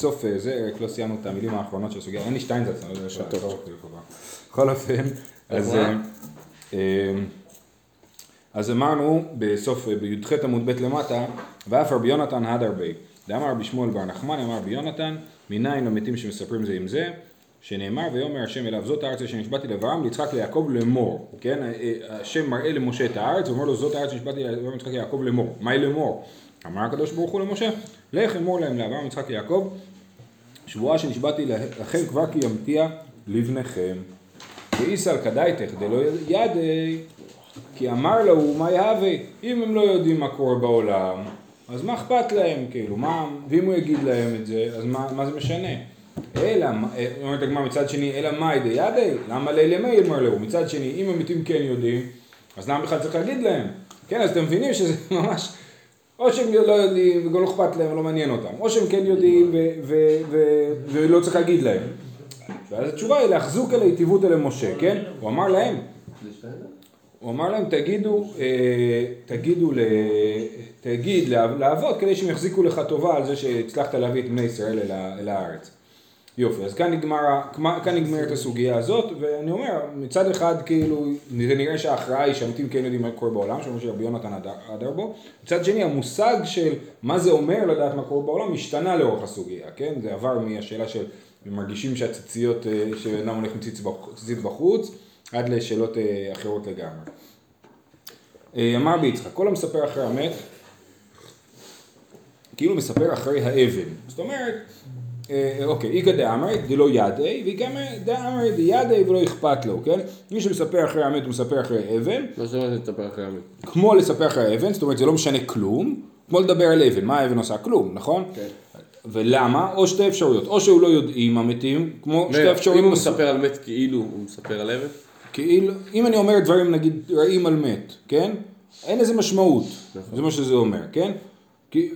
בסוף אה, זה, רק לא סיימנו את המילים האחרונות של הסוגיה, אין לי שטיינזלץ, אני לא יודע איך לעצור אותי. בכל אופן, אז... אה, אה, אז אמרנו בסוף, בי"ח עמוד ב' למטה, ואף רבי יונתן הד הרבה. דאמר רבי שמואל בר נחמני, אמר רבי יונתן, מניין המתים שמספרים זה עם זה, שנאמר ויאמר השם אליו זאת הארץ שנשבעתי לאברהם, ליצחק ליעקב לאמור, כן? השם מראה למשה את הארץ, ואומר לו זאת הארץ שנשבעתי לאברהם יצחק ליעקב לאמור, מהי לאמור? אמר הקדוש ברוך הוא למשה, לך אמור להם לאברהם יצחק ליעקב, שבועה שנשבעתי לכם כבר כי ימתיע לבניכם. ואיסל כדאיתך דלא ידי, כי אמר לו מה יהווה, אם הם לא יודעים מה קורה בעולם, אז מה אכפת להם, כאילו, מה, ואם הוא יגיד להם את זה, אז מה, מה זה משנה? אלא, אה, אומרת הגמרא מצד שני, אלא מאי דידי, למה לילה מי אמר לו? מצד שני, אם המתים כן יודעים, אז למה בכלל צריך להגיד להם? כן, אז אתם מבינים שזה ממש, או שהם לא יודעים וגם לא אכפת להם, לא מעניין אותם, או שהם כן יודעים ולא צריך להגיד להם. ואז התשובה היא להחזוק אל היטיבות אל משה, כן? הוא אמר להם, הוא אמר להם תגידו, אה, תגידו, תגיד לאבות כדי שהם יחזיקו לך טובה על זה שהצלחת להביא את בני ישראל אל הארץ. יופי, אז כאן, נגמר, כאן נגמרת הסוגיה הזאת, ואני אומר, מצד אחד כאילו, זה נראה שההכרעה היא שהמתים כן יודעים מה קורה בעולם, שאומרים שרבי יונתן עדר בו, מצד שני המושג של מה זה אומר לדעת מה קורה בעולם השתנה לאורך הסוגיה, כן? זה עבר מהשאלה של מרגישים שהציציות, אה, שאינם הולך עם ציצית בח- ציצית בחוץ, עד לשאלות אה, אחרות לגמרי. אה, אמר ביצחק, כל המספר אחרי המת, כאילו מספר אחרי האבן. זאת אומרת, אוקיי, איכא דאמרי דלא ידי, ואיכא דאמרי דידי ולא אכפת לו, כן? מי שמספר אחרי המת הוא מספר אחרי אבן, מה זאת אומרת לספר אחרי המת? כמו לספר אחרי האבן, זאת אומרת זה לא משנה כלום, כמו לדבר על אבן, מה האבן עושה? כלום, נכון? כן. ולמה? או שתי אפשרויות, או שהוא לא יודעים המתים, כמו שתי אפשרויות. אם הוא מספר על מת כאילו הוא מספר על אבן? כאילו, אם אני אומר דברים נגיד רעים על מת, כן? אין לזה משמעות, זה מה שזה אומר, כן?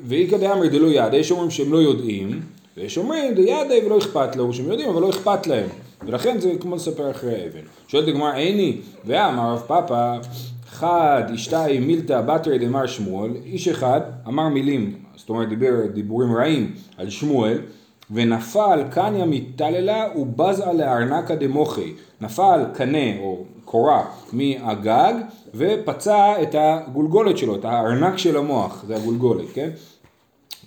ואיכא דאמרי דלא ידע, יש אומרים שהם לא יודעים, ויש אומרים דידי ולא אכפת לו, שהם יודעים אבל לא אכפת להם, ולכן זה כמו לספר אחרי האבן. שואלת הגמרא, איני, ואמר רב פאפא, חד אשתאי מילתא בתרי דמר שמואל, איש אחד אמר מילים, זאת אומרת דיבר דיבורים רעים על שמואל, ונפל קניה מתללה ובז על הארנקה דמוחי. נפל קנה או קורה מהגג ופצע את הגולגולת שלו, את הארנק של המוח, זה הגולגולת, כן?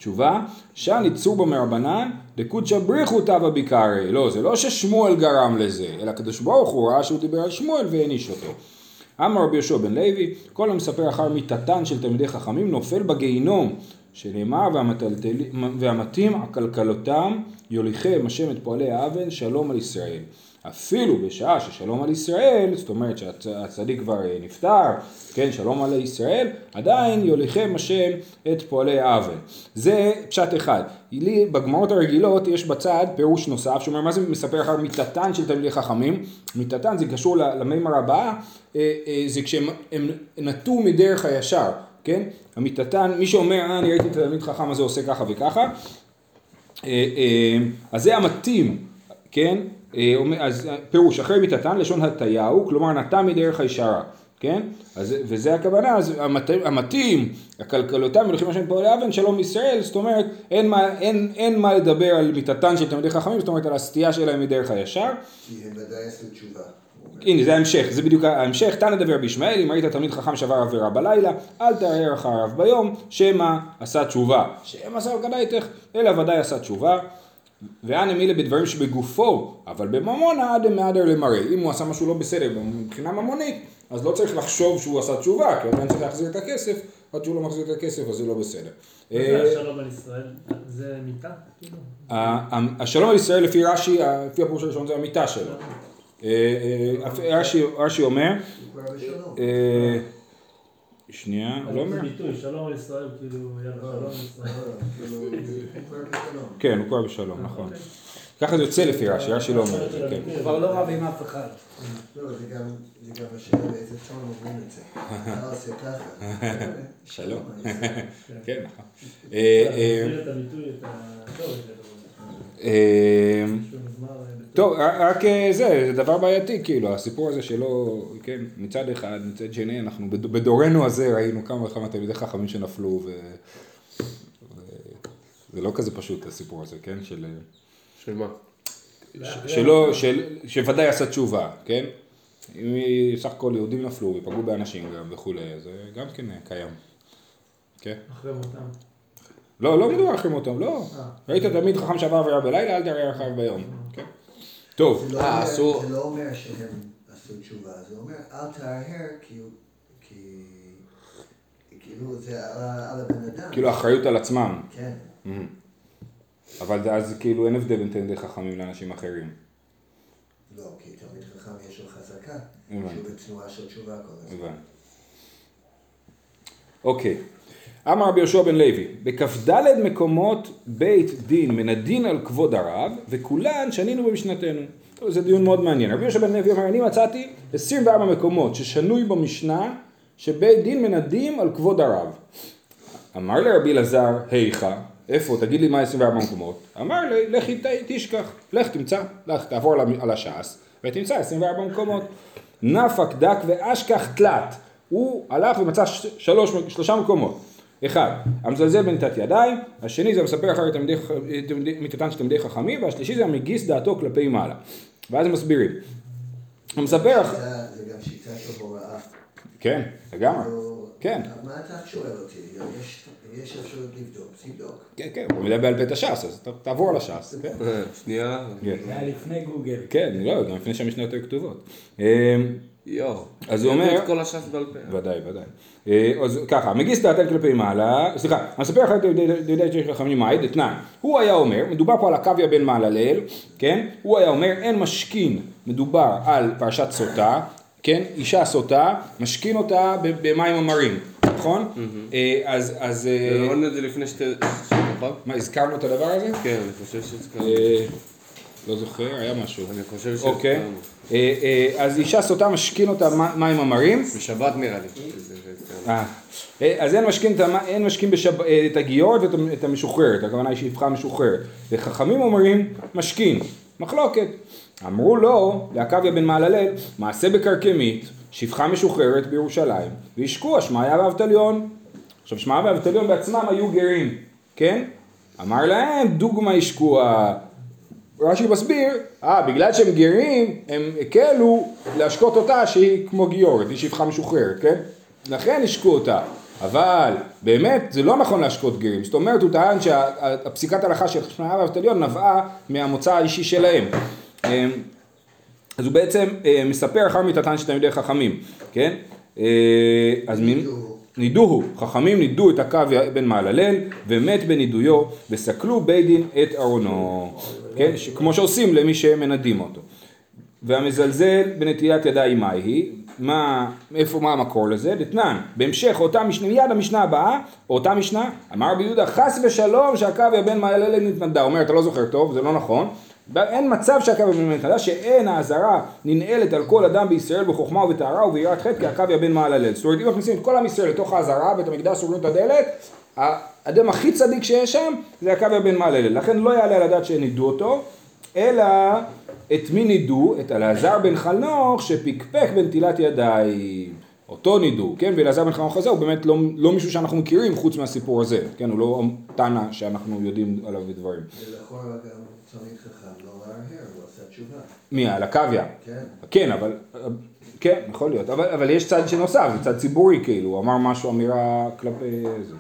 תשובה, שאני צורבא מרבנן, דקודשא בריחו תבא ביקרי. לא, זה לא ששמואל גרם לזה, אלא הקדוש ברוך הוא ראה שהוא דיבר על שמואל והעניש אותו. אמר רבי יהושע בן לוי, כל המספר אחר מיתתן של תלמידי חכמים נופל בגיהינום, שנאמר והמתים עקלקלותם יוליכם השם את פועלי האוון שלום על ישראל. אפילו בשעה ששלום על ישראל, זאת אומרת שהצדיק כבר אה, נפטר, כן, שלום על ישראל, עדיין יוליכם השם את פועלי האוון. זה פשט אחד. לי, בגמרות הרגילות יש בצד פירוש נוסף, שאומר מה זה מספר אחר מיתתן של תלמידי חכמים, מיתתן זה קשור למימר הבאה, אה, אה, זה כשהם הם נטו מדרך הישר, כן? המיתתן, מי שאומר, אה, אני ראיתי את התלמיד חכם הזה עושה ככה וככה, אז זה המתאים, כן? אה, אז אה, פירוש, אחרי מיתתן לשון הטיה הוא, כלומר נטע מדרך הישרה, כן? אז, וזה הכוונה, אז המת- המתאים, הכלכלותם הולכים לשם פועלי אבן, שלום ישראל, זאת אומרת, אין מה, אין, אין מה לדבר על מיתתן של תלמידי חכמים, זאת אומרת על הסטייה שלהם מדרך הישר. כי הם ודאי עשו תשובה. הנה זה ההמשך, זה בדיוק ההמשך, תנא דבר בישמעאל, אם ראית תלמיד חכם שעבר עבירה בלילה, אל תערער אחריו ביום, שמא עשה תשובה. שמא עשה כדאיתך, אלא ודאי עשה תשובה. ואנא מילה בדברים שבגופו, אבל בממונה עד מהדר למראה. אם הוא עשה משהו לא בסדר מבחינה ממונית, אז לא צריך לחשוב שהוא עשה תשובה, כי עדיין צריך להחזיר את הכסף, עד שהוא לא מחזיר את הכסף אז זה לא בסדר. מה אה, זה השלום על ישראל? זה מיטה? כאילו? השלום על ישראל לפי רש"י, לפי הפירוש הראשון זה המיטה שלו. אה, אה, רש"י- רש"י אומר, הוא כבר בשלום. אה, שנייה, לא אומר? שלום על ישראל, כאילו, יאללה, לא, שלום על ישראל. כאילו. כן, הוא כבר בשלום, נכון. ככה זה יוצא לפי רש"י, רש"י לא אומר את זה, כן. הוא כבר לא רב עם אף אחד. לא, זה גם, זה גם השאלה באיזה טון אומרים את זה. אתה עושה ככה. שלום. כן, נכון. אה, אה, את הביטוי, את השורש אה, אה. טוב, רק אה, זה, זה דבר בעייתי, כאילו, הסיפור הזה שלא, כן, מצד אחד, מצד שני, אנחנו בד- בדורנו הזה ראינו כמה וכמה תלמידי חכמים שנפלו, ו... ו- זה לא כזה פשוט הסיפור הזה, כן? של... של מה? שלא, של, שוודאי עשה תשובה, כן? אם סך הכל יהודים נפלו ופגעו באנשים גם וכולי, זה גם כן קיים. כן? אחרי מותם. לא, לא מדובר אחרי מותם, לא. אה. ראית תלמיד חכם שעבר עבירה בלילה, אל תראה אחריו ביום. כן? טוב, זה לא אה, אסור. זה לא אומר שהם עשו תשובה, זה אומר אל תהרהר כי... כי... כאילו זה על הבן אדם. כאילו אחריות על עצמם. כן. אבל אז כאילו אין הבדל בין תלמידי חכמים לאנשים אחרים. לא, כי תלמיד חכם יש לו חזקה. הבנתי. שהוא בתנועה של תשובה כל הזמן. הבנתי. אוקיי. אמר רבי יהושע בן לוי, בכ"ד מקומות בית דין מנדין על כבוד הרב, וכולן שנינו במשנתנו. טוב, זה דיון מאוד מעניין. רבי יהושע בן לוי אומר, אני מצאתי 24 מקומות ששנוי במשנה, שבית דין מנדים על כבוד הרב. אמר לרבי אלעזר, היכא, איפה, תגיד לי מה 24 מקומות. אמר לי, ת- תשכח, לך תמצא, לך תעבור על הש"ס, ותמצא 24 מקומות. נפק דק ואשכח תלת. הוא הלך ומצא שלוש, שלושה מקומות. אחד, המזלזל בנתת ידיים, השני זה המספר אחר מיתתן של תלמידי חכמים, והשלישי זה המגיס דעתו כלפי מעלה. ואז הם מסבירים. המספר זה גם שיטה של הוראה. כן, לגמרי. כן. מה אתה שואל אותי? יש- יש אפשרות לבדוק, תבדוק. כן, כן, הוא מדבר בעל פה את הש"ס, אז תעבור על הש"ס. כן. אה, שנייה. כן. זה היה לפני גוגל. כן, לא, גם לפני שהמשנות היו כתובות. אמ, יואו. אז הוא אומר- את כל הש"ס בעל פה. ודאי, ודאי. אה, אז ככה, מגיס דעתן כלפי מעלה, סליחה, מספר לך את יהודי שיש חכמים מעיד, אתנן. הוא היה אומר, מדובר פה על עקביה בן מעללל, כן? הוא היה אומר, אין משכין, מדובר על פרשת סוטה, כן? אישה סוטה, משכין אותה במים המרים, נכון? אה, אז, אז, אה, ולמדנו את זה לפני שתי... מה, הזכרנו את הדבר הזה? כן, אני חושב שהזכרנו. אה, לא זוכר, היה משהו. אני חושב אוקיי. אה, אה, אז אישה סוטה משכין אותה מים המרים. בשבת נראה לי. אז אין משכין, את הגיורת ואת המ- את המשוחררת, הכוונה היא שפחה משוחררת. וחכמים אומרים משכין, מחלוקת. אמרו לו, לעקביה בן מעללל, מעשה בקרקמית, שפחה משוחררת בירושלים, והשקוע שמעיה ואבטליון. עכשיו שמעיה ואבטליון בעצמם היו גרים, כן? אמר להם, דוגמה השקוע. רש"י מסביר, אה, בגלל שהם גרים, הם הקלו להשקות אותה שהיא כמו גיורת, היא שפחה משוחררת, כן? לכן השקו אותה. אבל באמת זה לא נכון להשקות גרים. זאת אומרת, הוא טען שהפסיקת ההלכה של שמעיה ואבטליון נבעה מהמוצא האישי שלהם. אמ, אז הוא בעצם אה, מספר אחר מיתתן של תלמידי חכמים, כן? אה, אז מי... נידוהו. חכמים נידו את הקו בן מעללל ומת בנידויו וסקלו בית דין את ארונו, כן? כמו שעושים למי שמנדים אותו. והמזלזל בנטילת ידיים מהי היא? מה, איפה, מה המקור לזה? דתנן, בהמשך אותה משנה, מיד המשנה הבאה, אותה משנה, אמר רבי יהודה חס ושלום שהקו בן מעללל נתנדה, אומר אתה לא זוכר טוב, זה לא נכון, אין מצב שהקו מעללל נתנדה, שאין האזהרה ננעלת על כל אדם בישראל בחוכמה ובטהרה וביראת חטא כעקביה בן מעללל, זאת אומרת אם מכניסים את כל עם ישראל לתוך האזהרה, בית המקדש סוגרים את הדלת, האדם הכי צדיק שיש שם זה עקביה בן מעללל, לכן לא יעלה על הדעת שנידו אותו, אלא את מי נידו? את אלעזר בן חנוך שפקפק בנטילת ידיים. אותו נידו, כן? ואלעזר בן חנוך הזה הוא באמת לא, לא מישהו שאנחנו מכירים חוץ מהסיפור הזה, כן? הוא לא תנא שאנחנו יודעים עליו דברים. ולכאורה גם תלמיד חכם לא להרהר, הוא עשה תשובה. מי? על עקביה. כן. כן, אבל, כן, יכול להיות, אבל, אבל יש צד שנוסף, זה צד ציבורי כאילו, הוא אמר משהו, אמירה כלפי זה.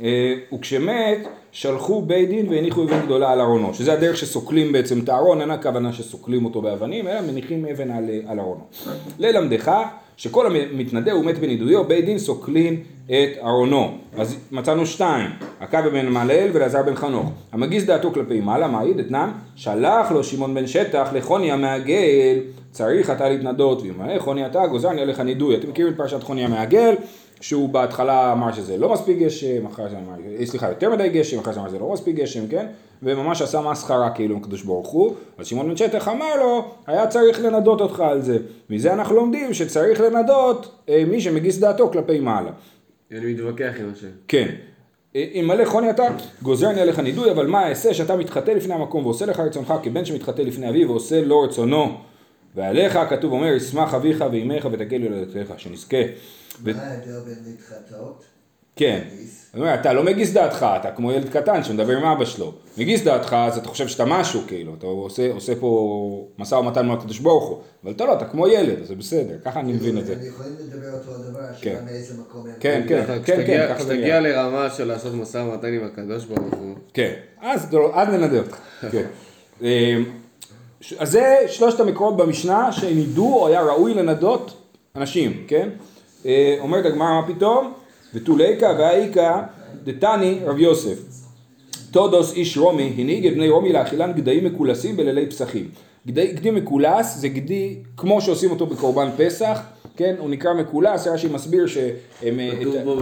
אה, וכשמת, שלחו בית דין והניחו אבן גדולה על ארונו, שזה הדרך שסוקלים בעצם את הארון, אין הכוונה שסוקלים אותו באבנים, אלא מניחים אבן על, על ארונו. ללמדך, שכל המתנדה ומת בנידויו, בית דין סוקלים את ארונו. אז מצאנו שתיים, עקביה בן מעלל ואלעזר בן חנוך. המגיס דעתו כלפי מעלה, מעיד אתנן, שלח לו שמעון בן שטח לחוני המעגל, צריך אתה להתנדות, ואם חוני אתה גוזרני עליך נידוי. אתם מכירים את פרשת חוני המעגל, שהוא בהתחלה אמר שזה לא מספיק גשם, אחר זה אמר, אה, סליחה, יותר מדי גשם, אחר זה אמר שזה לא מספיק גשם, כן? וממש עשה מסחרה כאילו עם הקדוש ברוך הוא, אז שמעון בן שטח אמר לו, היה צריך לנדות אותך על זה. מזה אנחנו לומדים שצריך לנדות אה, מי שמגיס דעתו כלפי מעלה. אני מתווכח עם השם. כן. אם מלא חוני אתה, גוזרני עליך נידוי, אבל מה אעשה שאתה מתחטא לפני המקום ועושה לך רצונך כבן שמתחטא לפני אביו ועושה לו רצונו. ועליך כתוב אומר, ישמח אביך ואימך ותגל ילדתך, שנזכה. מה ההבדל בין להתחטאות כן. אני אומר, אתה לא מגיס דעתך, אתה כמו ילד קטן שמדבר עם אבא שלו. מגיס דעתך, אז אתה חושב שאתה משהו, כאילו, אתה עושה, עושה פה משא ומתן מול הקדוש ברוך הוא. אבל אתה לא, אתה כמו ילד, אז זה בסדר, ככה אני מבין את זה. הם יכולים לדבר אותו הדבר, כן. השאלה מאיזה מקום הם... כן, כן, כן, כן, כשתגיע נראה. לרמה של לעשות משא ומתן עם הקדוש ברוך הוא, כן, אז, ננדה אותך. אז זה שלושת המקורות במשנה שנידו או היה ראוי לנדות אנשים, כן? אה, אומרת הגמרא מה פתאום? ותוליקה והאיכא דתני רב יוסף. תודוס איש רומי הנהיג את בני רומי לאכילן גדיים מקולסים בלילי פסחים. גדי מקולס זה גדי כמו שעושים אותו בקורבן פסח, כן? הוא נקרא מקולס, רש"י מסביר שהם... אה, כתוב את- בו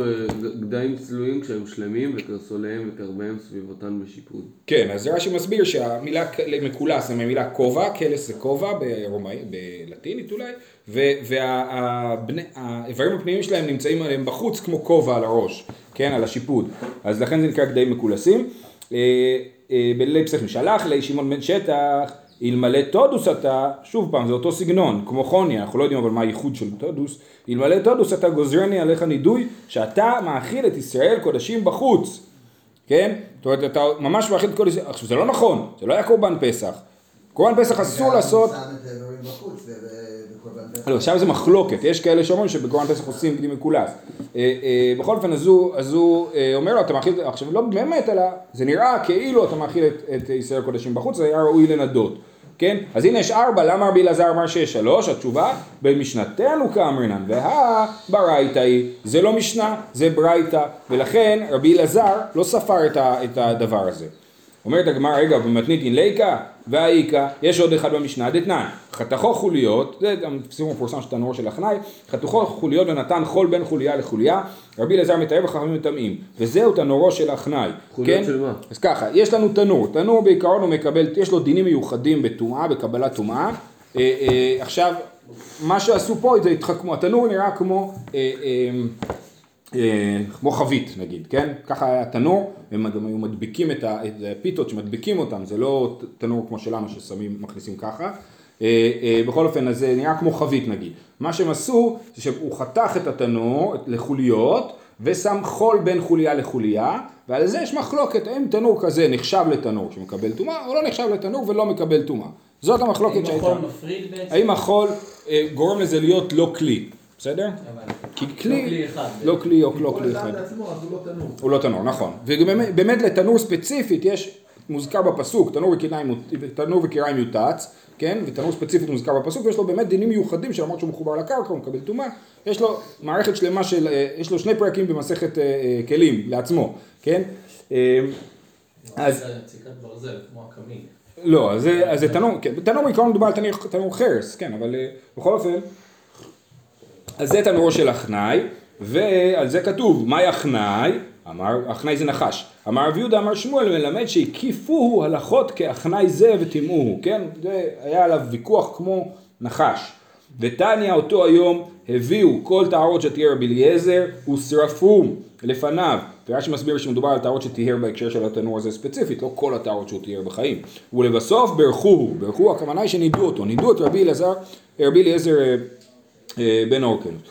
גדיים צלויים כשהיו שלמים וקרסוליהם וקרביהם סביבותן בשיפוד. כן, אז רש"י מסביר שהמילה מקולס זה מהמילה כובע, קלס זה כובע ברומאי, בלטינית אולי, והאיברים הפנימיים שלהם נמצאים עליהם בחוץ כמו כובע על הראש, כן, על השיפוד, אז לכן זה נקרא גדיים מקולסים. אה, אה, בלילי פסחים שלח לי שמעון בן שטח, אלמלא תודוס אתה, שוב פעם זה אותו סגנון, כמו חוני, אנחנו לא יודעים אבל מה הייחוד של תודוס, אלמלא תודוס אתה גוזרני עליך נידוי, שאתה מאכיל את ישראל קודשים בחוץ. כן? זאת אומרת, אתה ממש מאכיל את כל ישראל. עכשיו, זה לא נכון, זה לא היה קורבן פסח. קורבן פסח אסור לעשות... לא, שם זה מחלוקת, יש כאלה שאומרים שבקורבן פסח עושים גדי מקולס. אה, אה, בכל אופן, אז הוא, אה, אומר לו, אתה מאכיל, עכשיו לא באמת, אלא זה נראה כאילו אתה מאכיל את, ישראל קודשים בחוץ, זה היה ראוי לנדות. כן? אז הנה יש ארבע, למה רבי אלעזר אמר שיש שלוש? התשובה, במשנתנו כאמרינן, והא ברייתא היא, זה לא משנה, זה ברייתא, ולכן רבי אלעזר לא ספר את הדבר הזה. אומרת הגמרא, רגע, במתניתין ליקה והאיכא, יש עוד אחד במשנה, דתנן, חתכו חוליות, זה גם סיום מפורסם של תנור של החנאי, חתכו חוליות ונתן חול בין חוליה לחוליה, רבי אלעזר מתאר וחכמים מטמאים, וזהו תנורו של החנאי. חוליות כן? של מה? אז ככה, יש לנו תנור, תנור בעיקרון הוא מקבל, יש לו דינים מיוחדים בטומאה, בקבלת טומאה. אה, אה, עכשיו, מה שעשו פה זה התחכמו, התנור נראה כמו, אה, אה, כמו חבית נגיד, כן? ככה היה תנור, הם גם היו מדביקים את הפיתות שמדביקים אותם, זה לא תנור כמו שלנו ששמים, מכניסים ככה. אה, אה, בכל אופן, אז זה נראה כמו חבית נגיד. מה שהם עשו, זה שהוא חתך את התנור לחוליות, ושם חול בין חוליה לחוליה, ועל זה יש מחלוקת, האם תנור כזה נחשב לתנור שמקבל טומאה, או לא נחשב לתנור ולא מקבל טומאה. זאת המחלוקת האם שהייתה. החול מפריד בעצם? האם החול אה, גורם לזה להיות לא כלי, בסדר? כי לא כלי, כלי אחד. לא כלי או לא כל כלי אחד הוא לא תנור. הוא לא תנור, נכון. ובאמת באמת לתנור ספציפית יש, מוזכר בפסוק, תנור וקיריים, יוטץ, כן? ותנור ספציפית מוזכר בפסוק, ויש לו באמת דינים מיוחדים שלמרות שהוא מחובר לקרקע, הוא מקבל טומאה, יש לו מערכת שלמה של, אה, יש לו שני פרקים במסכת אה, אה, כלים לעצמו, כן? אז- זה יציקת ברזל, כמו הקמין. לא, אז זה, תנור, כן, תנור בעיקרון מדובר על תנור, חרס, כן, אבל בכל אופן, אז זה תנורו של החנאי, ועל זה כתוב, מהי החנאי? אמר, החנאי זה נחש. אמר רב יהודה, אמר שמואל, מלמד שהקיפוהו הלכות כאחנאי זה וטימאוהו, כן? זה היה עליו ויכוח כמו נחש. ותניא אותו היום הביאו כל טהרות שתיאר רבי אליעזר ושרפום לפניו. ורש"י מסביר שמדובר על טהרות שטיהר בהקשר של התנור הזה ספציפית, לא כל הטהרות שהוא טיהר בחיים. ולבסוף ברכוהו, ברכוהו הכוונה היא שנידו אותו, נידו את רבי אליעזר, רבי אליעזר אה, בן אורקנוס,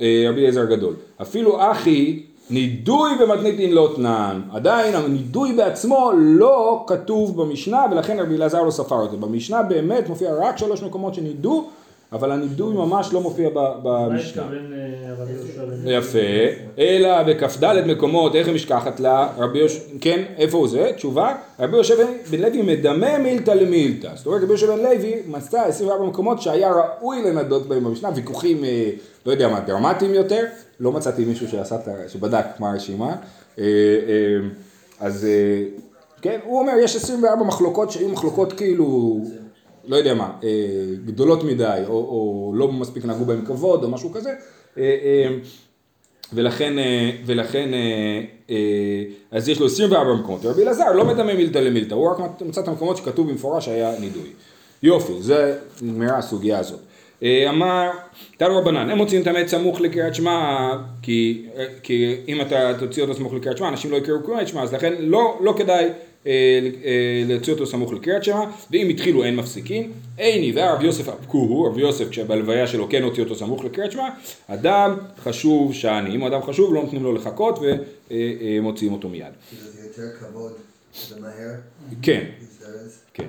אה, רבי אליעזר הגדול. אפילו אחי נידוי במתניתין לא תנן, עדיין הנידוי בעצמו לא כתוב במשנה ולכן רבי אלעזר לא ספר אותו. במשנה באמת מופיע רק שלוש מקומות שנידו, אבל הנידוי ממש לא מופיע במשנה. אה, יפה, אלא בכ"ד מקומות, איך היא משכחת לה, רבי יהושע, כן, איפה הוא זה? תשובה, רבי יהושע בן לוי מדמה מילתא למילתא. זאת אומרת, רבי יהושע בן לוי מצא 24 מקומות שהיה ראוי לנדות בהם במשנה, ויכוחים, אה, לא יודע מה, דרמטיים יותר, לא מצאתי מישהו שעשה, שבדק מה הרשימה. אה, אז כן, הוא אומר, יש 24 מחלוקות שהיו מחלוקות כאילו, לא יודע מה, אה, גדולות מדי, או, או לא מספיק נהגו בהם כבוד, או משהו כזה. אה, אה, ולכן, ולכן, אז יש לו 24 מקומות, רבי אלעזר לא מדמה מילתא למילתא, הוא רק מצא את המקומות שכתוב במפורש שהיה נידוי. יופי, זה נגמרה הסוגיה הזאת. אמר, תנו רבנן, הם מוציאים טמא סמוך לקריאת שמע, כי, כי אם אתה תוציא אותו סמוך לקריאת שמע, אנשים לא יקראו קריאת שמע, אז לכן לא, לא כדאי להוציא אותו סמוך לקריאת שמע, ואם התחילו אין מפסיקים. איני והרב יוסף אפקוהו, רב יוסף כשבלוויה שלו כן הוציא אותו סמוך לקריאת שמע, אדם חשוב שאני, אם הוא אדם חשוב לא נותנים לו לחכות ומוציאים אותו מיד. זה יותר כבוד, זה מהר, כן. כן.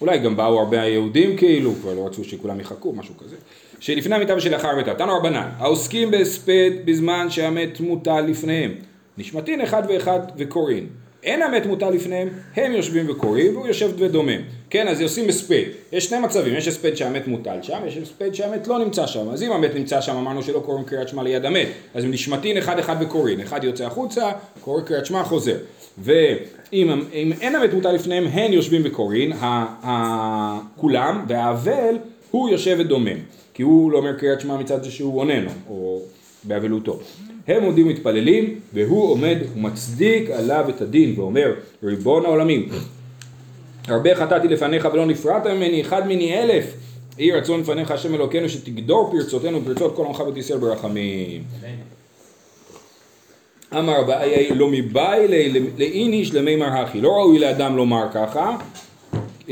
אולי גם באו הרבה היהודים כאילו, כבר לא רצו שכולם יחכו, משהו כזה. שלפני המיטה ושלאחר המיטה. תנו רבנן, העוסקים בהספד בזמן שהמת מוטל לפניהם. נשמתין אחד ואחד וקוראין. אין המת מוטל לפניהם, הם יושבים וקוראים והוא יושב ודומם. כן, אז עושים הספד. יש שני מצבים, יש הספד שהמת מוטל שם, יש הספד שהמת לא נמצא שם. אז אם המת נמצא שם, אמרנו שלא קוראים קריאת שמע ליד המת. אז הם נשמתין אחד אחד וקוראים. אחד יוצא החוצה, קורא קריאת שמע, חוזר. ואם אם אין המת מוטל לפניהם, הן יושבים וקוראים, כולם, והאבל הוא יושב ודומם. כי הוא לא אומר קריאת שמע מצד זה שהוא עונה לו, או באבלותו. הם עומדים מתפללים, והוא עומד ומצדיק עליו את הדין, ואומר, ריבון העולמים, הרבה חטאתי לפניך ולא נפרעת ממני, אחד מני אלף. יהי רצון לפניך השם אלוקינו שתגדור פרצותינו ופרצות כל עמך בית ישראל ברחמים. אמר אביי לא מבאי לאיניש למימר הכי, לא ראוי לאדם לומר ככה,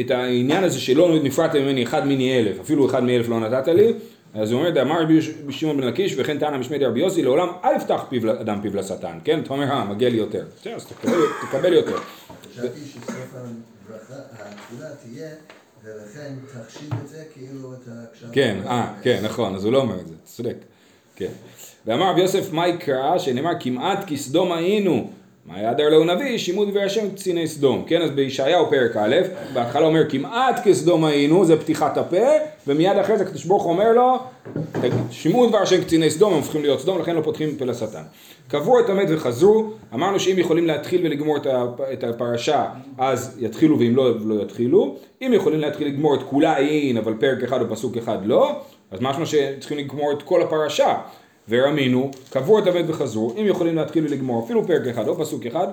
את העניין הזה שלא נפרעת ממני אחד מני אלף, אפילו אחד מאלף לא נתת לי, אז הוא אומר, דאמר רבי שמעון בן לקיש וכן טענה משמי דרבי יוסי, לעולם אל יפתח פיו אדם פיו לשטן, כן? אתה אומר, אה, מגיע לי יותר. בסדר, אז תקבל, תקבל יותר. חשבתי שסוף התפילה תהיה, ולכן תחשיב את זה כאילו אתה עכשיו... כן, אה, כן, נכון, אז הוא לא אומר את זה, צודק. כן. ואמר רבי יוסף, מה יקרא? שנאמר, כמעט כסדום היינו. מה יעדר לו נביא? שימוד דברי השם קציני סדום. כן, אז בישעיהו פרק א', בהתחלה אומר, כמעט כסדום היינו, זה פתיחת הפה, ומיד אחרי זה הקדוש ברוך אומר לו, שימעו דבר השם קציני סדום, הם הופכים להיות סדום, לכן לא פותחים פה לשטן. קברו את המת וחזרו, אמרנו שאם יכולים להתחיל ולגמור את הפרשה, אז יתחילו ואם לא, לא יתחילו. אם יכולים להתחיל לגמור את כולה אין, אבל פרק אחד או פסוק אחד לא, אז משמע שצריכים לגמור את כל הפרשה. ורמינו, קברו את המת וחזרו, אם יכולים להתחיל ולגמור אפילו פרק אחד או פסוק אחד,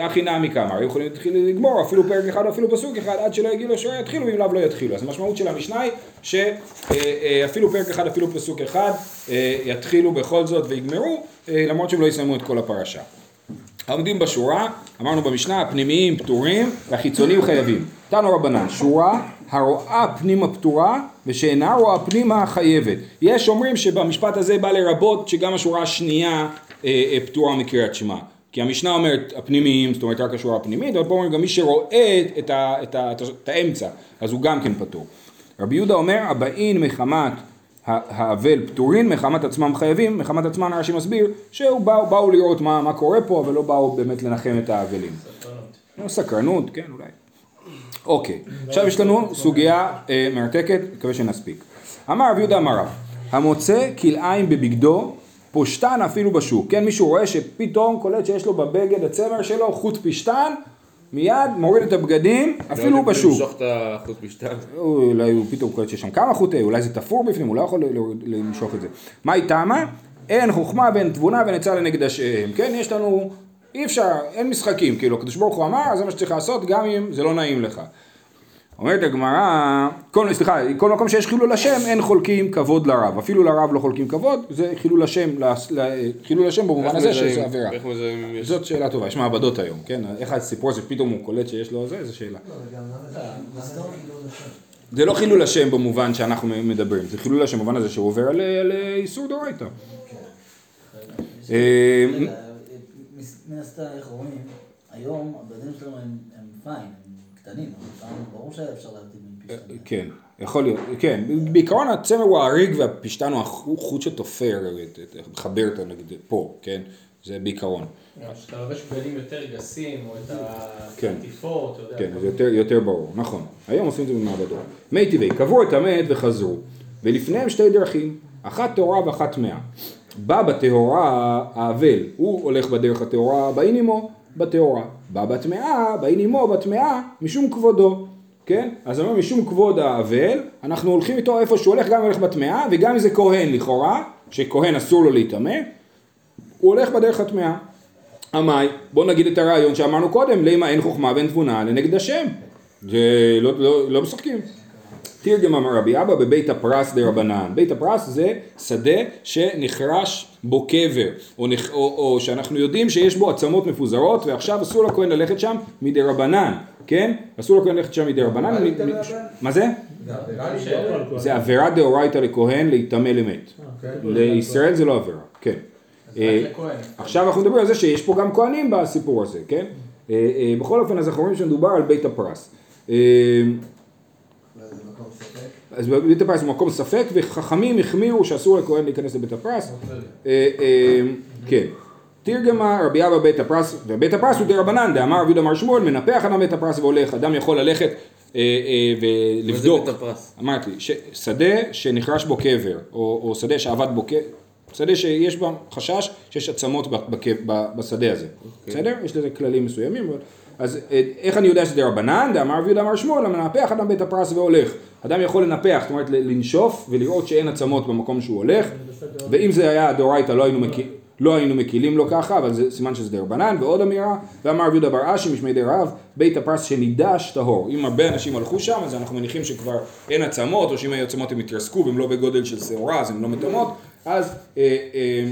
הכי נמי כמה, יכולים להתחיל לגמור אפילו פרק אחד או אפילו פסוק אחד עד שלא יגידו שלא יתחילו ואם לאו לא יתחילו. אז המשמעות של המשנה היא שאפילו פרק אחד אפילו פסוק אחד אה, יתחילו בכל זאת ויגמרו אה, למרות שהם לא יסיימו את כל הפרשה. העומדים בשורה, אמרנו במשנה, הפנימיים פטורים והחיצוניים חייבים. תנו רבנן, שורה הרואה פנימה פטורה ושאינה רואה פנימה חייבת. יש אומרים שבמשפט הזה בא לרבות שגם השורה השנייה אה, אה, פטורה מקריאת שמע. כי המשנה אומרת הפנימיים, זאת אומרת רק השורה הפנימית, אבל פה אומרים גם מי שרואה את, את, את, ה, את האמצע, אז הוא גם כן פטור. רבי יהודה אומר, הבאין מחמת האבל פטורין, מחמת עצמם חייבים, מחמת עצמם רש"י מסביר, שבאו באו לראות מה, מה קורה פה, אבל לא באו באמת לנחם את האבלים. סקרנות. סקרנות, כן, אולי. אוקיי, עכשיו יש לנו סוגיה אה, מרתקת, מקווה שנספיק. אמר רבי יהודה אמר רב, המוצא כלאיים בבגדו, פושטן אפילו בשוק. כן, מישהו רואה שפתאום קולט שיש לו בבגד הצמר שלו חוט פשטן, מיד מוריד את הבגדים, אפילו בשוק. למשוך את החוט משטן. אולי הוא פתאום קולט שיש שם כמה חוטי, אולי זה תפור בפנים, הוא לא יכול למשוך את זה. מה היא טעמה? אין חוכמה ואין תבונה ואין עצה לנגד השם. כן, יש לנו, אי אפשר, אין משחקים, כאילו, הקדוש ברוך הוא אמר, זה מה שצריך לעשות, גם אם זה לא נעים לך. אומרת הגמרא, כל, סליחה, כל מקום שיש חילול השם אין חולקים כבוד לרב, אפילו לרב לא חולקים כבוד, זה חילול השם, חילול השם במובן הזה שזה עבירה. איך מזהים אם יש... זאת שאלה טובה, יש מעבדות היום, כן? איך הסיפור הזה פתאום הוא קולט שיש לו זה, זו שאלה. לא, וגם למה זה? לא חילול השם במובן שאנחנו מדברים, זה חילול השם במובן הזה שהוא עובר על, על איסור דאורייתא. אה, רגע, מן הסתם, איך רואים, היום הבגדים שלנו הם פיין, קטנים, ברור שאפשר להבדיל בין פשטנים. כן, יכול להיות, כן, בעיקרון הצמר הוא הריג והפשטן הוא החוט שתופר, מחבר את נגיד פה, כן, זה בעיקרון, גם כשאתה לובש בגדים יותר גסים, או את כן. העטיפות, אתה יודע. כן, זה יותר, יותר ברור, נכון, היום עושים את זה במעבדות. מי טבעי, קברו את המת וחזרו, ולפניהם שתי דרכים, אחת טהורה ואחת טמאה. בא בטהורה האבל, הוא הולך בדרך הטהורה, באין עמו בטהורה. בא בטמאה, באין עמו בטמאה, משום כבודו. כן? אז אומר משום כבוד האבל, אנחנו הולכים איתו איפה שהוא הולך, גם הולך בטמאה, וגם אם זה כהן לכאורה, שכהן אסור לו להיטמא, הוא הולך בדרך הטמאה. עמאי, בוא נגיד את הרעיון שאמרנו קודם, למה אין חוכמה ואין תבונה לנגד השם. זה לא, לא, לא משחקים. תרגם אמר רבי אבא בבית הפרס דה רבנן. בית הפרס זה שדה שנחרש בו קבר, או, נכ... או, או שאנחנו יודעים שיש בו עצמות מפוזרות, ועכשיו אסור לכהן ללכת שם מדי רבנן, כן? אסור לכהן ללכת שם מדי רבנן. מ- מ- מה זה? זה עבירה דאורייתא לכהן להיטמא למת. לישראל זה לא עבירה, כן. אה. עכשיו אנחנו מדברים על זה שיש פה גם כהנים בסיפור הזה, כן? אה, אה, בכל אופן, אז אנחנו רואים שמדובר על בית הפרס. אה, וזה מקום ספק. אז בית הפרס הוא מקום ספק, וחכמים החמירו שאסור לכהן להיכנס לבית הפרס. אה, אה, כן. תרגמה רבי אבא בית הפרס, ובית הפרס הוא דרבנן, דאמר רבי אמר שמואל, מנפח אדם בית הפרס והולך, אדם יכול ללכת אה, ולבדוק. בית הפרס? אמרתי, שדה שנחרש בו קבר, או, שדה שאבד בו קבר, שדה שיש בה חשש שיש עצמות בשדה הזה, בסדר? יש לזה כללים מסוימים, אבל... אז אה, איך אני יודע שזה רבנן? דאמר רבי יהודה אמר שמואל, המנפח אדם בית הפרס והולך. אדם יכול לנפח, זאת אומרת לנשוף ולראות שאין עצמות במקום שהוא הולך, ואם זה היה דאורייתא לא היינו מקילים. לא היינו מקילים לו ככה, אבל זה סימן שזה דרבנן, ועוד אמירה, ואמר רבי יהודה בר אשי משמי די רב, בית הפרס שנידש טהור. אם הרבה אנשים הלכו שם, אז אנחנו מניחים שכבר אין עצמות, או שאם היו עצמות הם התרסקו, והם לא בגודל של שעורה, אז הן לא מטמאות, אז אה, אה,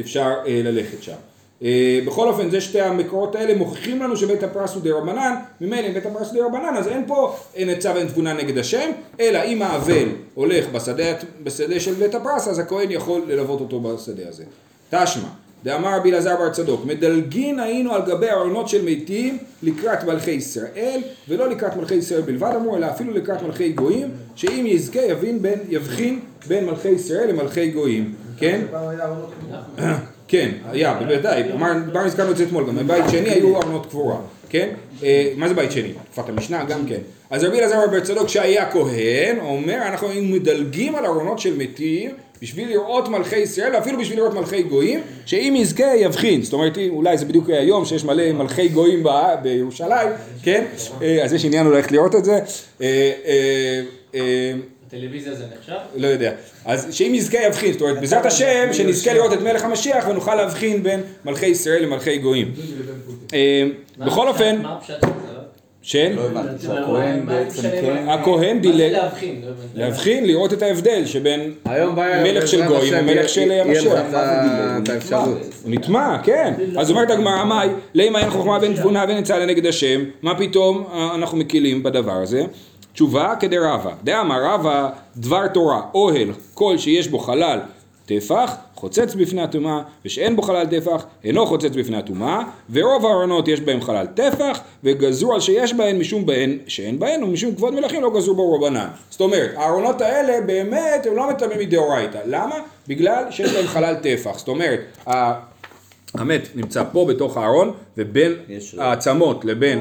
אפשר אה, ללכת שם. אה, בכל אופן, זה שתי המקורות האלה מוכיחים לנו שבית הפרס הוא דרבנן, ממילא אם בית הפרס הוא דרבנן, אז אין פה אין עצה ואין תבונה נגד השם, אלא אם האבל הולך בשדה, בשדה של בית הפרס, אז הכהן יכול ללוות אותו בשדה הזה. תשמע, דאמר רבי אלעזר בר צדוק, מדלגין היינו על גבי ארונות של מתים לקראת מלכי ישראל, ולא לקראת מלכי ישראל בלבד אמרו, אלא אפילו לקראת מלכי גויים, שאם יזכה יבין בין, יבחין בין מלכי ישראל למלכי גויים, כן? כן, היה, בוודאי, דיברנו, הזכרנו את זה אתמול, גם בבית שני היו ארונות קבורה, כן? אה, מה זה בית שני? תקופת המשנה גם כן. אז רבי אלעזר בר צדוק שהיה כהן, אומר, אנחנו היינו מדלגים על ארונות של מתים בשביל לראות מלכי ישראל, ואפילו בשביל לראות מלכי גויים, שאם יזכה יבחין, זאת אומרת, אולי זה בדיוק היום שיש מלא מלכי גויים בירושלים, כן? אה, אז יש עניין איך לראות את זה. בטלוויזיה זה נחשב? לא יודע. אז שאם יזכה יבחין, זאת אומרת, בעזרת השם, שנזכה לראות את מלך המשיח ונוכל להבחין בין מלכי ישראל למלכי גויים. אה, בכל אופן, מה הפשט של לא הבנתי, שהכהן בעצם כן... הכהן דילג, להבחין? לא. להבחין, לראות את ההבדל שבין מלך של גויים ומלך של המשיח. הוא נטמע, כן. אז אומרת הגמרא, מאי, למה אין חוכמה ואין תבונה ואין עצה לנגד השם, מה פתאום אה, אנחנו מקילים בדבר הזה? תשובה כדרבה, דאמר רבא דבר תורה, אוהל, כל שיש בו חלל טפח, חוצץ בפני הטומאה, ושאין בו חלל טפח, אינו חוצץ בפני הטומאה, ורוב הארונות יש בהם חלל טפח, וגזרו על שיש בהן משום בהן שאין בהן, ומשום כבוד מלכים לא גזרו בו רבנן. זאת אומרת, הארונות האלה באמת הם לא מטמאים מדאורייתא. למה? בגלל שיש בהם חלל טפח. זאת אומרת, המת נמצא פה בתוך הארון, ובין העצמות לבין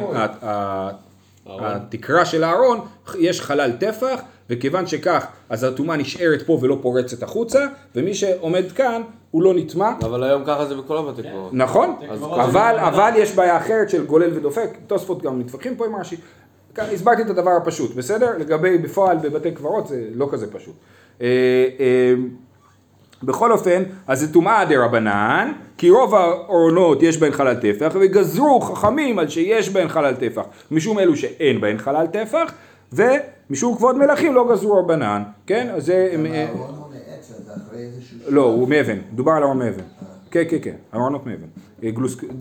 התקרה של הארון יש חלל טפח, וכיוון שכך אז הטומאה נשארת פה ולא פורצת החוצה, ומי שעומד כאן הוא לא נטמע. אבל היום ככה זה בכל הבתי קברות. נכון, אבל, אבל יש בעיה אחרת של גולל ודופק, תוספות גם מתווכחים פה עם רש"י. הסברתי את הדבר הפשוט, בסדר? לגבי בפועל בבתי קברות זה לא כזה פשוט. אה, אה, בכל אופן, אז זה טומאה דה רבנן, כי רוב הארונות יש בהן חלל טפח, וגזרו חכמים על שיש בהן חלל טפח, משום אלו שאין בהן חלל טפח, ומשום כבוד מלכים לא גזרו רבנן, כן? אז זה... אה. לא, הוא מאבן, דובר על ארון מאבן. כן, כן, כן, ארונות מאבן. אה,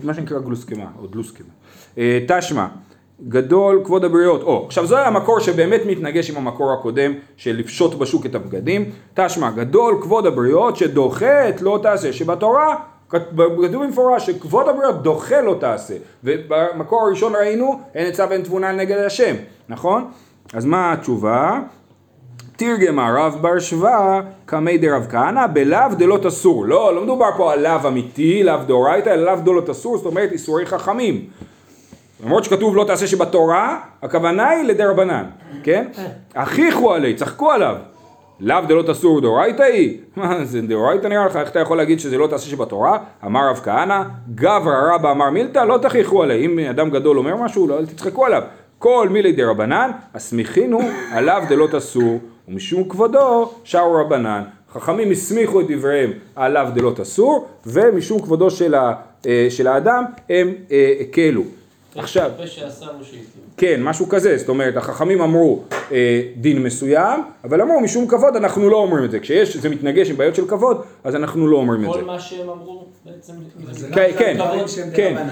מה שנקרא גלוסקמה, או דלוסקמה. אה, תשמע, גדול כבוד הבריות, או, עכשיו זה המקור שבאמת מתנגש עם המקור הקודם של לפשוט בשוק את הבגדים. תשמע, גדול כבוד הבריות שדוחה את לא תעשה, שבתורה כתוב במפורש שכבוד הבריות דוחה לא תעשה. ובמקור הראשון ראינו, אין עצה ואין תבונה נגד השם, נכון? אז מה התשובה? תרגם הרב בר שבא קמי דרב כהנא בלאו דלא תסור. לא, לא מדובר פה על לאו אמיתי, לאו דאורייתא, אלא לאו דלא תסור, זאת אומרת איסורי חכמים. למרות שכתוב לא תעשה שבתורה, הכוונה היא לדרבנן, כן? הכיחו עלי, צחקו עליו. לאו דלא תסור דאורייתא היא? מה זה דאורייתא נראה לך? איך אתה יכול להגיד שזה לא תעשה שבתורה? אמר רב כהנא, גברא רבא אמר מילתא, לא תכיחו עלי. אם אדם גדול אומר משהו, לא, אל תצחקו עליו. כל מילי דרבנן, הסמיכינו עליו דלא תסור, ומשום כבודו שרו רבנן. חכמים הסמיכו את דבריהם עליו דלא תסור, ומשום כבודו של, ה, אה, של האדם הם אה, הקלו. עכשיו. כן, משהו כזה, זאת אומרת, החכמים אמרו אה, דין מסוים, אבל אמרו משום כבוד אנחנו לא אומרים את זה. כשיש, זה מתנגש עם בעיות של כבוד, אז אנחנו לא אומרים את זה. כל מה שהם אמרו בעצם... זה כן, כן, כן.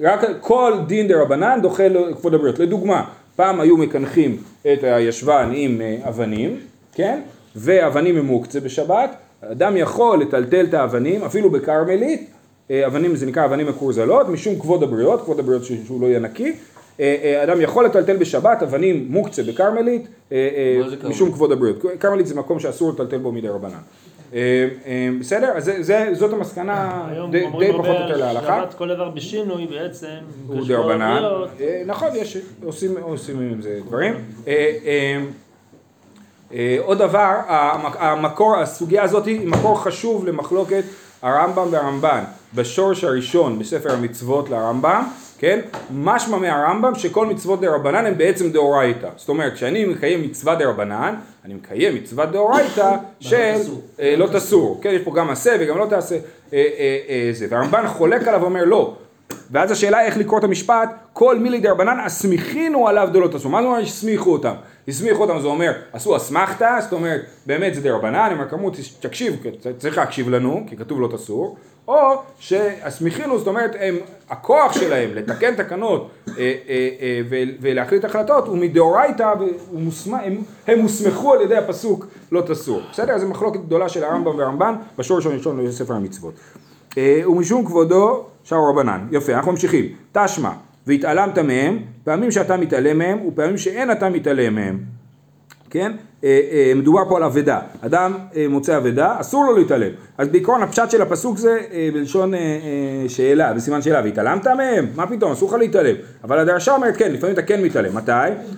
רק כל דין דה רבנן דוחה לו כבוד הבריות. לדוגמה, פעם היו מקנחים את הישבן עם אה, אבנים, כן? ואבנים הם מוקצה בשבת. אדם יכול לטלטל את האבנים, אפילו בכרמלית, אבנים זה נקרא אבנים מקורזלות, משום כבוד הבריות, כבוד הבריות שהוא לא יהיה נקי. אה, אה, אדם יכול לטלטל בשבת אבנים מוקצה בכרמלית, אה, אה? משום כבוד הבריות. כרמלית זה מקום שאסור לטלטל בו מדי רבנן. אה, אה, בסדר? אז זה- זה- זאת המסקנה היום די פחות או יותר הרבה להלכה. שבת כל איבר בשינוי בעצם. הוא קשור דרבנן, לבריות. אה, נכון, יש, עושים, עושים עם זה דברים. אה, אה, אה, עוד דבר, המק- המקור, הסוגיה הזאת היא מקור חשוב למחלוקת הרמב"ם והרמב"ן. בשורש הראשון בספר המצוות לרמב"ם, כן? משמע מהרמב"ם שכל מצוות דרבנן הן בעצם דאורייתא. זאת אומרת, כשאני מקיים מצווה דרבנן, אני מקיים מצווה דאורייתא של. אה, לא תסור. כן, יש פה גם עשה וגם לא תעשה. אה, אה, זה. והרמב"ן חולק עליו ואומר לא. ואז השאלה איך לקרוא את המשפט, כל מילי דרבנן הסמיכינו עליו דלא תעשו. מה זאת אומרת הסמיכו אותם? הסמיכו אותם זה אומר, עשו אסמכתא, זאת אומרת, באמת זה דרבנן, הם אמרו, תקשיב, צריך להקשיב לנו, כי כתוב לא תסור, או שהסמיכינו, זאת אומרת, הם, הכוח שלהם לתקן תקנות אה, אה, אה, ולהחליט החלטות הוא מדאורייתא, הם, הם הוסמכו על ידי הפסוק לא תסור. בסדר? זו מחלוקת גדולה של הרמב"ם והרמב"ן בשורש הראשון לספר המצוות. אה, ומשום כבודו שרו רבנן. יפה, אנחנו ממשיכים. תשמע, והתעלמת מהם, פעמים שאתה מתעלם מהם ופעמים שאין אתה מתעלם מהם. כן? אה, אה, מדובר פה על אבדה. אדם אה, מוצא אבדה, אסור לו להתעלם. אז בעיקרון הפשט של הפסוק זה בלשון שאלה, בסימן שאלה, והתעלמת מהם? מה פתאום, אסור לך להתעלם. אבל הדרשה אומרת כן, לפעמים אתה כן מתעלם. מתי?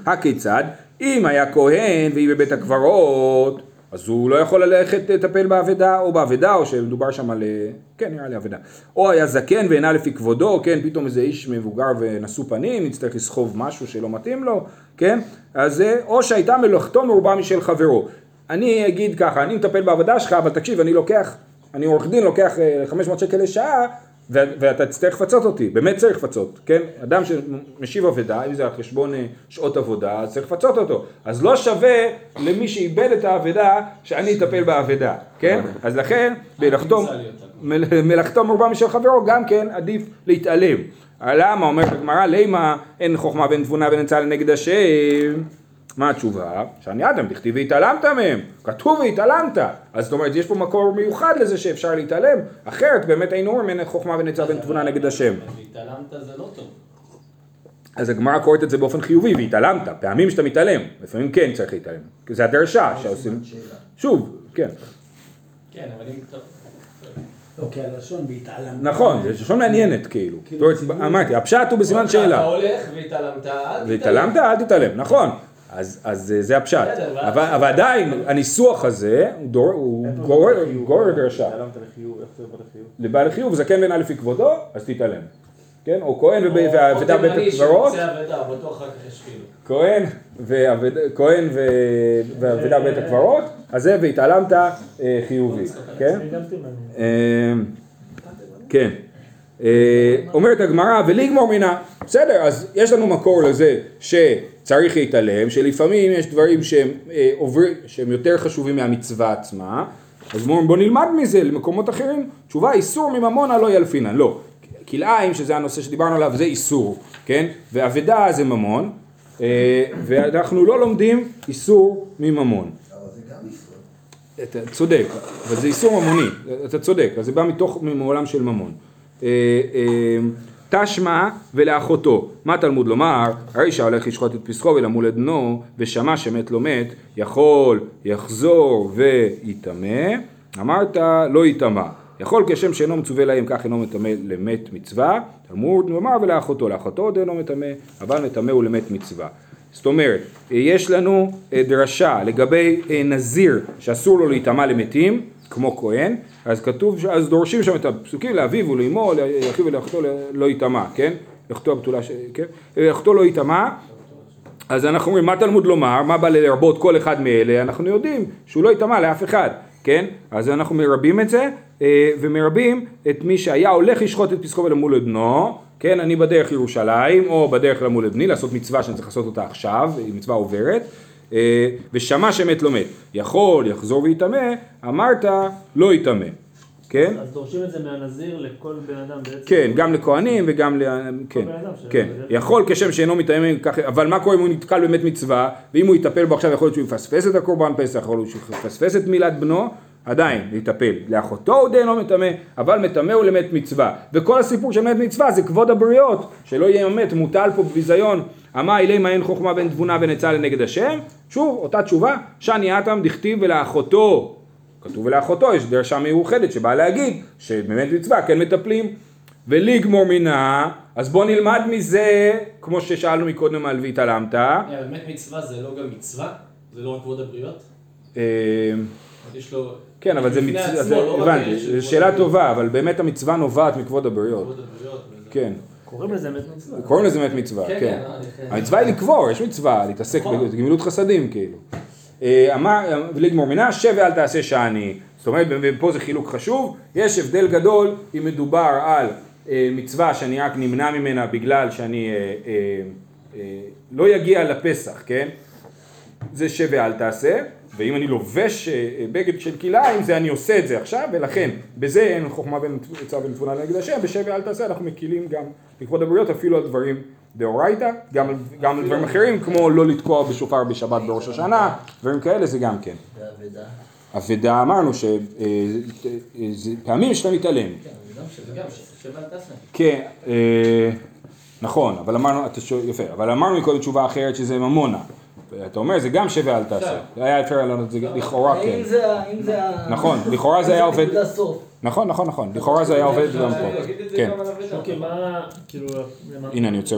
הכיצד? אם היה כהן והיא בבית הקברות, אז הוא לא יכול ללכת לטפל באבדה, או באבדה, או שמדובר שם על... אה, כן, נראה לי אבדה. או היה זקן ואינה לפי כבודו, כן, פתאום איזה איש מבוגר ונשוא פנים, יצטרך לסחוב משהו שלא מתאים לו, כן? אז זה, או שהייתה מלאכתו מרובה משל חברו. אני אגיד ככה, אני מטפל בעבודה שלך, אבל תקשיב, אני לוקח, אני עורך דין, לוקח אה, 500 שקל לשעה, ואתה תצטרך לפצות אותי, באמת צריך לפצות, כן? אדם שמשיב אבדה, אם זה על חשבון אה, שעות עבודה, אז צריך לפצות אותו. אז לא שווה למי שאיבד את האבדה, שאני אטפל באבדה, כן? אז לכן, מלאכתו, תמצא לי אותה. מל- מלאכתו מרובה משל חברו, גם כן עדיף להתעלם. למה? אומרת הגמרא, לימה אין חוכמה ואין תבונה ואין צהל נגד השם. מה התשובה? שאני אדם, תכתיב והתעלמת מהם. כתוב והתעלמת. אז זאת אומרת, יש פה מקור מיוחד לזה שאפשר להתעלם. אחרת באמת היינו אומרים אין חוכמה צהל ואין תבונה נגד השם. והתעלמת זה לא טוב. אז הגמרא קוראת את זה באופן חיובי, והתעלמת, פעמים שאתה מתעלם, לפעמים כן צריך להתעלם, כי זה הדרשה שעושים, שאלה. שוב, כן, כן, אבל אם אתה... לא, כי הלשון בהתעלם. נכון, זה לשון מעניינת כאילו, כאילו, אמרתי, הפשט הוא בסימן אתה שאלה, הולך והתעלמת, אל תתעלם. והתעלמת אל תתעלם, נכון, אז אז זה- זה הפשט, אבל אבל עדיין הניסוח הזה הוא דור- הוא גורר גורר דרשה? לבעל חיוב זקן ואינה לפי כבודו, אז תתעלם, כן, או כהן או בית הקברות. כהן כהן ואבדה בית הקברות, אז זה והתעלמת אה, חיובי, כן? גם תימני. אה, כן. אה, אומרת הגמרא ולגמור מינה, בסדר, אז יש לנו מקור לזה שצריך להתעלם, שלפעמים יש דברים שהם, אה, עוברים, שהם יותר חשובים מהמצווה עצמה, אז אומרים בוא נלמד מזה למקומות אחרים, תשובה איסור מממונה לא ילפינן, לא, כלאיים שזה הנושא שדיברנו עליו זה איסור, כן, ואבדה זה ממון, אה, ואנחנו לא לומדים איסור מממון. אתה צודק, אבל זה איסור ממוני, אתה צודק, אז זה בא מתוך, מעולם של ממון. אה, אה, תשמע ולאחותו, מה תלמוד לומר? הרי שהולך לשחוט את פסחו ולמול את בנו, ושמע שמת לא מת, יכול, יחזור ויטמא, אמרת לא יטמא. יכול כשם שאינו מצווה להם כך אינו מטמא למת מצווה, תלמוד לומר ולאחותו, לאחותו עוד אינו מטמא, אבל מטמא הוא למת מצווה. זאת אומרת, יש לנו אה, דרשה לגבי אה, נזיר שאסור לו להיטמע למתים, כמו כהן, אז כתוב, אז דורשים שם את הפסוקים לאביו ולאמו, לאחיו ולאחותו לא ייטמע, כן? לאחותו הבתולה, ש- כן? לאחותו לא ייטמע, אז אנחנו אומרים, מה תלמוד לומר? מה בא לרבות כל אחד מאלה? אנחנו יודעים שהוא לא ייטמע לאף אחד, כן? אז אנחנו מרבים את זה, אה, ומרבים את מי שהיה הולך לשחוט את פסחו ולמול את בנו, כן, אני בדרך לירושלים, או בדרך למול בני, לעשות מצווה שאני צריך לעשות אותה עכשיו, היא מצווה עוברת, ושמע שמת לא מת. יכול, יחזור ויטמא, אמרת, לא יטמא. כן? אז דורשים את זה מהנזיר לכל בן אדם בעצם. כן, גם לכהנים וגם ל... כן, כן. יכול כשם שאינו מתאם, אבל מה קורה אם הוא נתקל באמת מצווה, ואם הוא יטפל בו עכשיו יכול להיות שהוא יפספס את הקורבן פסח, יכול להיות שהוא יפספס את מילת בנו, עדיין להיטפל. לאחותו הוא דינו מטמא, אבל מטמא הוא למת מצווה. וכל הסיפור של מת מצווה זה כבוד הבריות, שלא יהיה מת, מוטל פה בביזיון. אמה אילי מה אין חוכמה בין תבונה בין עצה לנגד השם? שוב, אותה תשובה, שאני אטם דכתיב ולאחותו. כתוב ולאחותו, יש דרשה מיוחדת שבאה להגיד שבאמת מצווה כן מטפלים. וליגמור מינה, אז בוא נלמד מזה, כמו ששאלנו מקודם על והתעלמת. באמת מצווה זה לא גם מצווה? זה לא רק כבוד הבריות? אז יש לו... כן, אבל זה מצווה, לא הבנתי, זו שאלה. טובה, אבל באמת המצווה נובעת מכבוד הבריות. כן, קוראים לזה מת מצווה. קוראים לזה באמת מצווה, כן, כן. כן. המצווה היא לקבור, יש מצווה, להתעסק נכון. בגמילות חסדים כאילו. אה, אמר, לגמור מינה, שב ואל תעשה שאני. זאת אומרת, ופה זה חילוק חשוב, יש הבדל גדול אם מדובר על אה, מצווה שאני רק נמנע ממנה בגלל שאני אה, לא יגיע לפסח, כן? זה שב ואל תעשה, ואם אני לובש אה, אה, בגד של כלאיים, זה אני עושה את זה עכשיו, ולכן בזה אין חוכמה בין עצה בין תבונה נגד השם, בשב ואל תעשה אנחנו מקילים גם לכבוד הבריות, אפילו על דברים דאורייתא, גם, גם על דברים אחרים, כמו לא לתקוע בשופר בשבת בראש השנה, דברים כאלה זה גם כן. אבדה אמרנו שפעמים שאתה מתעלם. כן, אל. כן, אה, נכון, אבל אמרנו, יפה, אבל אמרנו מקודם תשובה אחרת שזה ממונה. אתה אומר זה גם שב ואל תעשה. היה אפשר לענות את זה לכאורה כן. אם זה ה... נכון, לכאורה זה היה עובד. נכון, נכון, נכון, לכאורה זה היה עובד גם פה. כן. אוקיי, מה, כאילו, הנה אני עוצר